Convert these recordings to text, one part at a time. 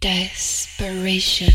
Desperation.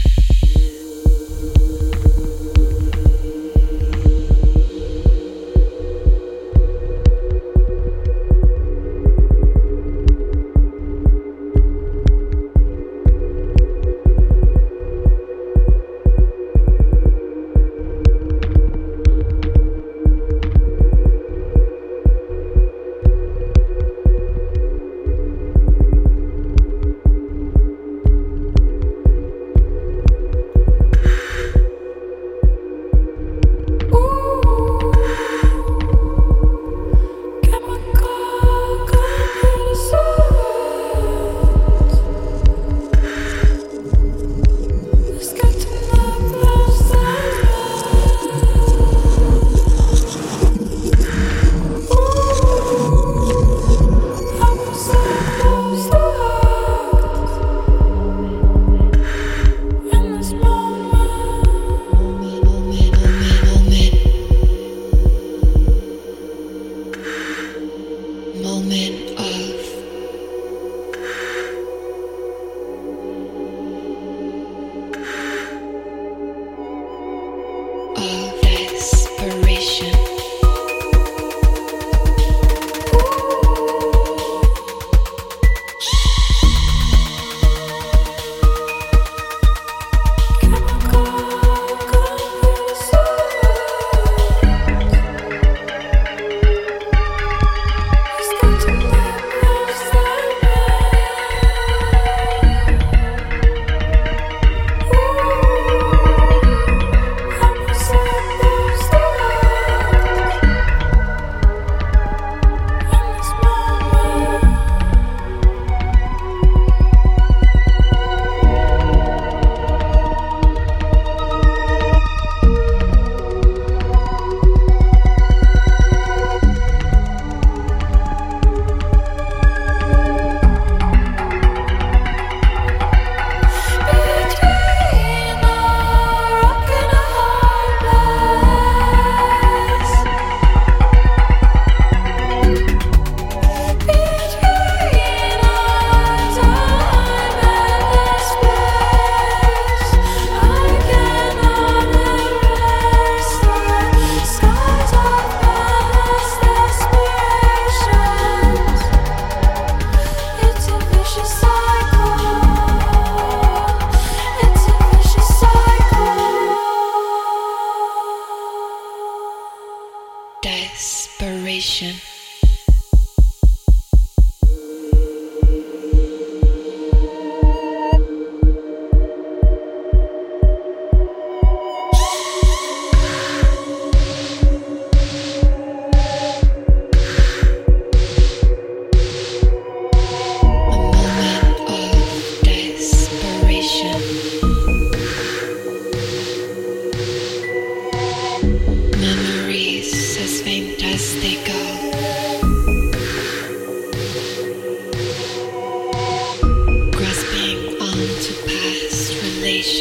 moment of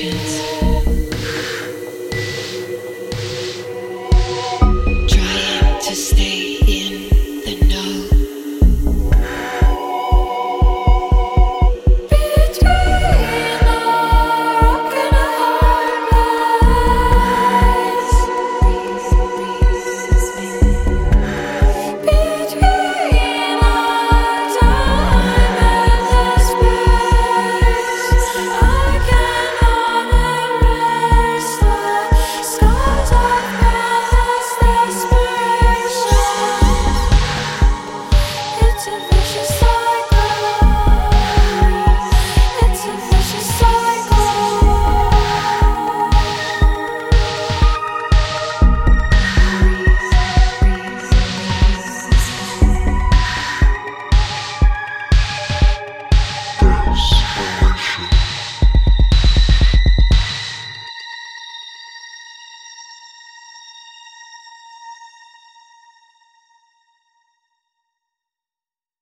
emotions.